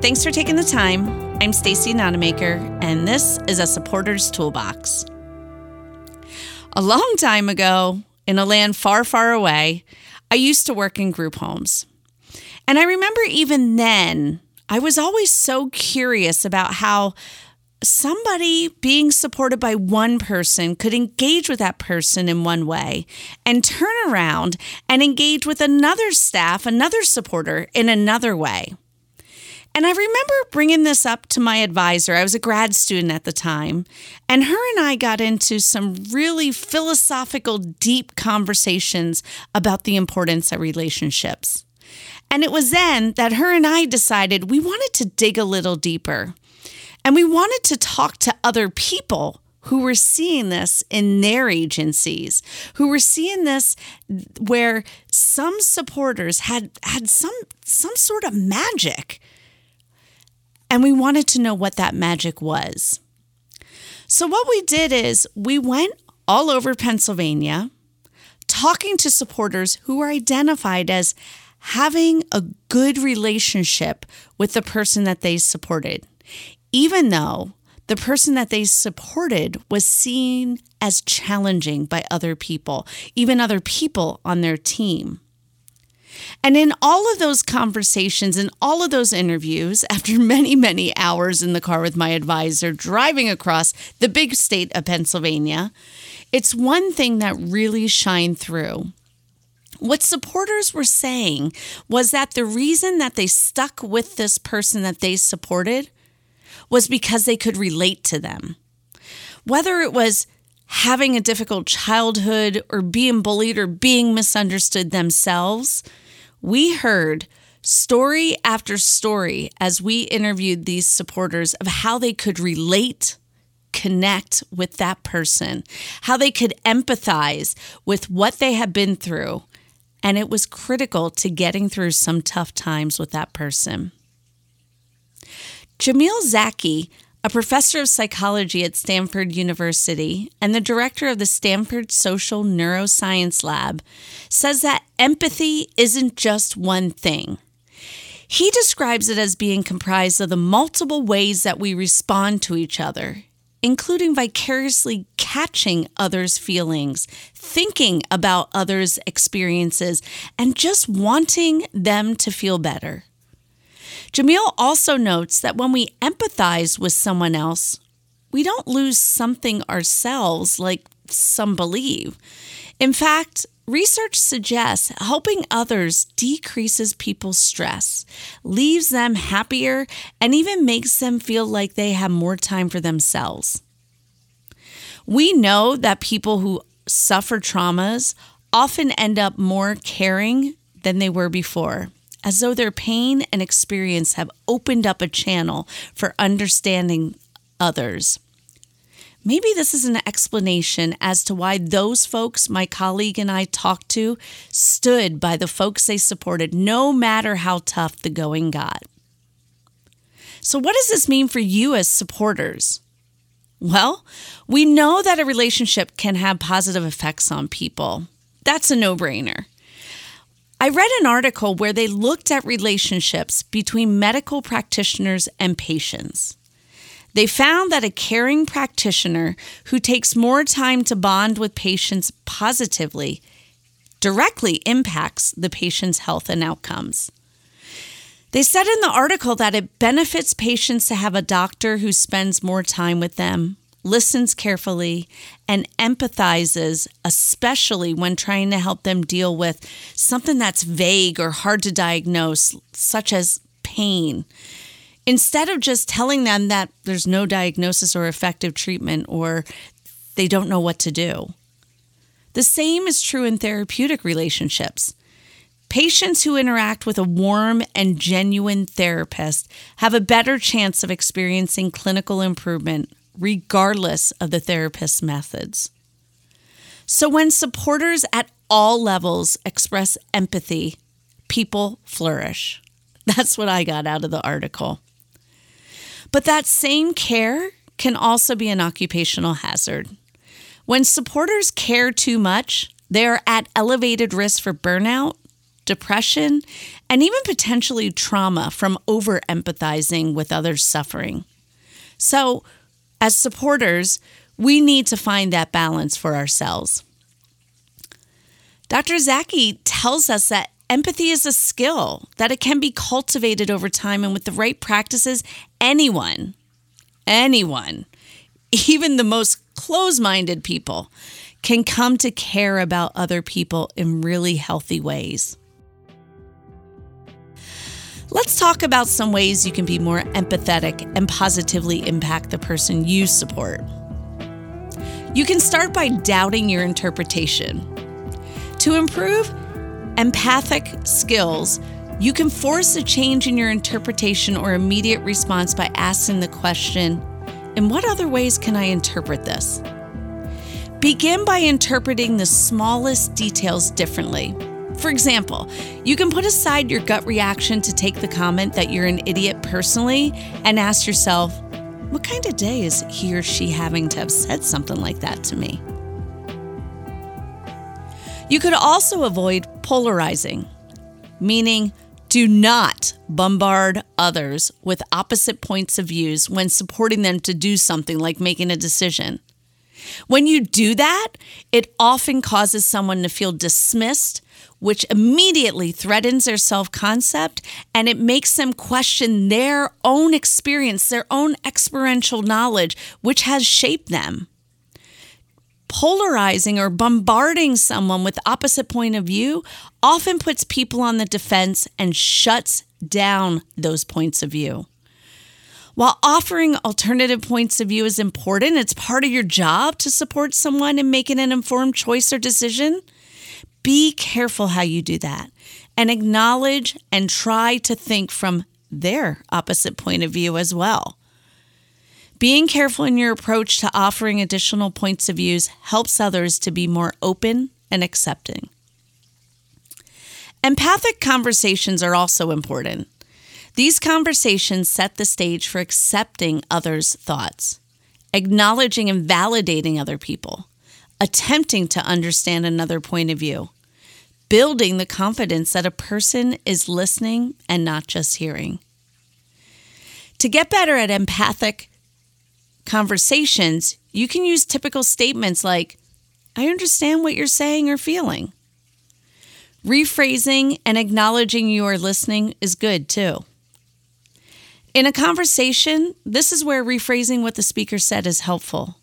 Thanks for taking the time. I'm Stacy Nonnemacher, and this is a supporter's toolbox. A long time ago, in a land far, far away, I used to work in group homes. And I remember even then, I was always so curious about how somebody being supported by one person could engage with that person in one way and turn around and engage with another staff, another supporter in another way. And I remember bringing this up to my advisor. I was a grad student at the time, and her and I got into some really philosophical, deep conversations about the importance of relationships. And it was then that her and I decided we wanted to dig a little deeper. And we wanted to talk to other people who were seeing this in their agencies, who were seeing this where some supporters had had some some sort of magic. And we wanted to know what that magic was. So what we did is we went all over Pennsylvania talking to supporters who were identified as having a good relationship with the person that they supported even though the person that they supported was seen as challenging by other people, even other people on their team. And in all of those conversations and all of those interviews, after many, many hours in the car with my advisor driving across the big state of Pennsylvania, it's one thing that really shined through. What supporters were saying was that the reason that they stuck with this person that they supported was because they could relate to them. Whether it was having a difficult childhood or being bullied or being misunderstood themselves, we heard story after story as we interviewed these supporters of how they could relate, connect with that person, how they could empathize with what they had been through. And it was critical to getting through some tough times with that person. Jamil Zaki, a professor of psychology at Stanford University and the director of the Stanford Social Neuroscience Lab, says that empathy isn't just one thing. He describes it as being comprised of the multiple ways that we respond to each other, including vicariously catching others' feelings, thinking about others' experiences, and just wanting them to feel better. Jamil also notes that when we empathize with someone else, we don't lose something ourselves like some believe. In fact, research suggests helping others decreases people's stress, leaves them happier, and even makes them feel like they have more time for themselves. We know that people who suffer traumas often end up more caring than they were before as though their pain and experience have opened up a channel for understanding others. Maybe this is an explanation as to why those folks my colleague and I talked to stood by the folks they supported, no matter how tough the going got. So, what does this mean for you as supporters? Well, we know that a relationship can have positive effects on people. That's a no brainer. I read an article where they looked at relationships between medical practitioners and patients. They found that a caring practitioner who takes more time to bond with patients positively directly impacts the patient's health and outcomes. They said in the article that it benefits patients to have a doctor who spends more time with them, listens carefully, and empathizes, especially when trying to help them deal with something that's vague or hard to diagnose, such as pain. Instead of just telling them that there's no diagnosis or effective treatment or they don't know what to do. The same is true in therapeutic relationships. Patients who interact with a warm and genuine therapist have a better chance of experiencing clinical improvement regardless of the therapist's methods. So, when supporters at all levels express empathy, people flourish. That's what I got out of the article. But that same care can also be an occupational hazard. When supporters care too much, they are at elevated risk for burnout, depression, and even potentially trauma from over empathizing with others' suffering. So, as supporters, we need to find that balance for ourselves. Dr. Zaki tells us that empathy is a skill, that it can be cultivated over time, and with the right practices, anyone, anyone, even the most close minded people, can come to care about other people in really healthy ways. Let's talk about some ways you can be more empathetic and positively impact the person you support. You can start by doubting your interpretation. To improve empathic skills, you can force a change in your interpretation or immediate response by asking the question In what other ways can I interpret this? Begin by interpreting the smallest details differently. For example, you can put aside your gut reaction to take the comment that you're an idiot personally and ask yourself, what kind of day is he or she having to have said something like that to me? You could also avoid polarizing, meaning do not bombard others with opposite points of views when supporting them to do something like making a decision. When you do that, it often causes someone to feel dismissed, which immediately threatens their self concept and it makes them question their own experience, their own experiential knowledge, which has shaped them. Polarizing or bombarding someone with opposite point of view often puts people on the defense and shuts down those points of view. While offering alternative points of view is important, it's part of your job to support someone in making an informed choice or decision. Be careful how you do that and acknowledge and try to think from their opposite point of view as well. Being careful in your approach to offering additional points of views helps others to be more open and accepting. Empathic conversations are also important. These conversations set the stage for accepting others' thoughts, acknowledging and validating other people, attempting to understand another point of view, building the confidence that a person is listening and not just hearing. To get better at empathic conversations, you can use typical statements like, I understand what you're saying or feeling. Rephrasing and acknowledging you are listening is good too. In a conversation, this is where rephrasing what the speaker said is helpful.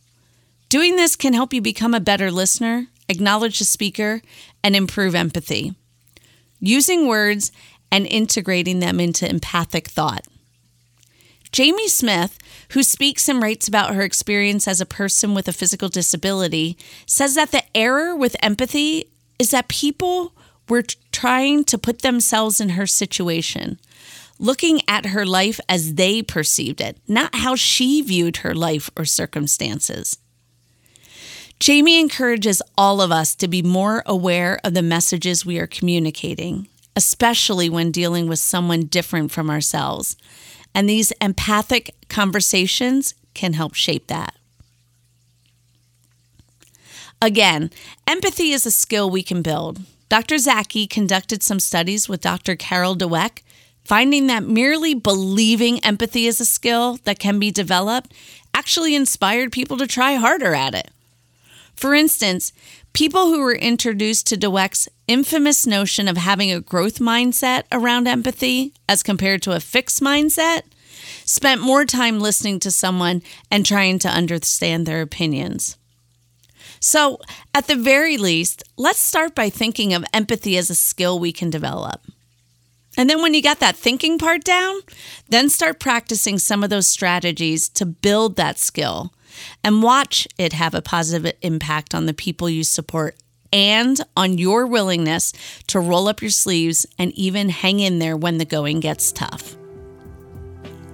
Doing this can help you become a better listener, acknowledge the speaker, and improve empathy. Using words and integrating them into empathic thought. Jamie Smith, who speaks and writes about her experience as a person with a physical disability, says that the error with empathy is that people were trying to put themselves in her situation looking at her life as they perceived it, not how she viewed her life or circumstances. Jamie encourages all of us to be more aware of the messages we are communicating, especially when dealing with someone different from ourselves. And these empathic conversations can help shape that. Again, empathy is a skill we can build. Dr. Zaki conducted some studies with Dr. Carol Dweck Finding that merely believing empathy is a skill that can be developed actually inspired people to try harder at it. For instance, people who were introduced to Dweck's infamous notion of having a growth mindset around empathy as compared to a fixed mindset spent more time listening to someone and trying to understand their opinions. So, at the very least, let's start by thinking of empathy as a skill we can develop. And then when you got that thinking part down, then start practicing some of those strategies to build that skill and watch it have a positive impact on the people you support and on your willingness to roll up your sleeves and even hang in there when the going gets tough.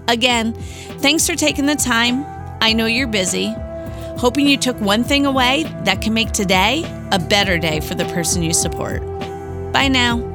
Again, thanks for taking the time. I know you're busy. Hoping you took one thing away that can make today a better day for the person you support. Bye now.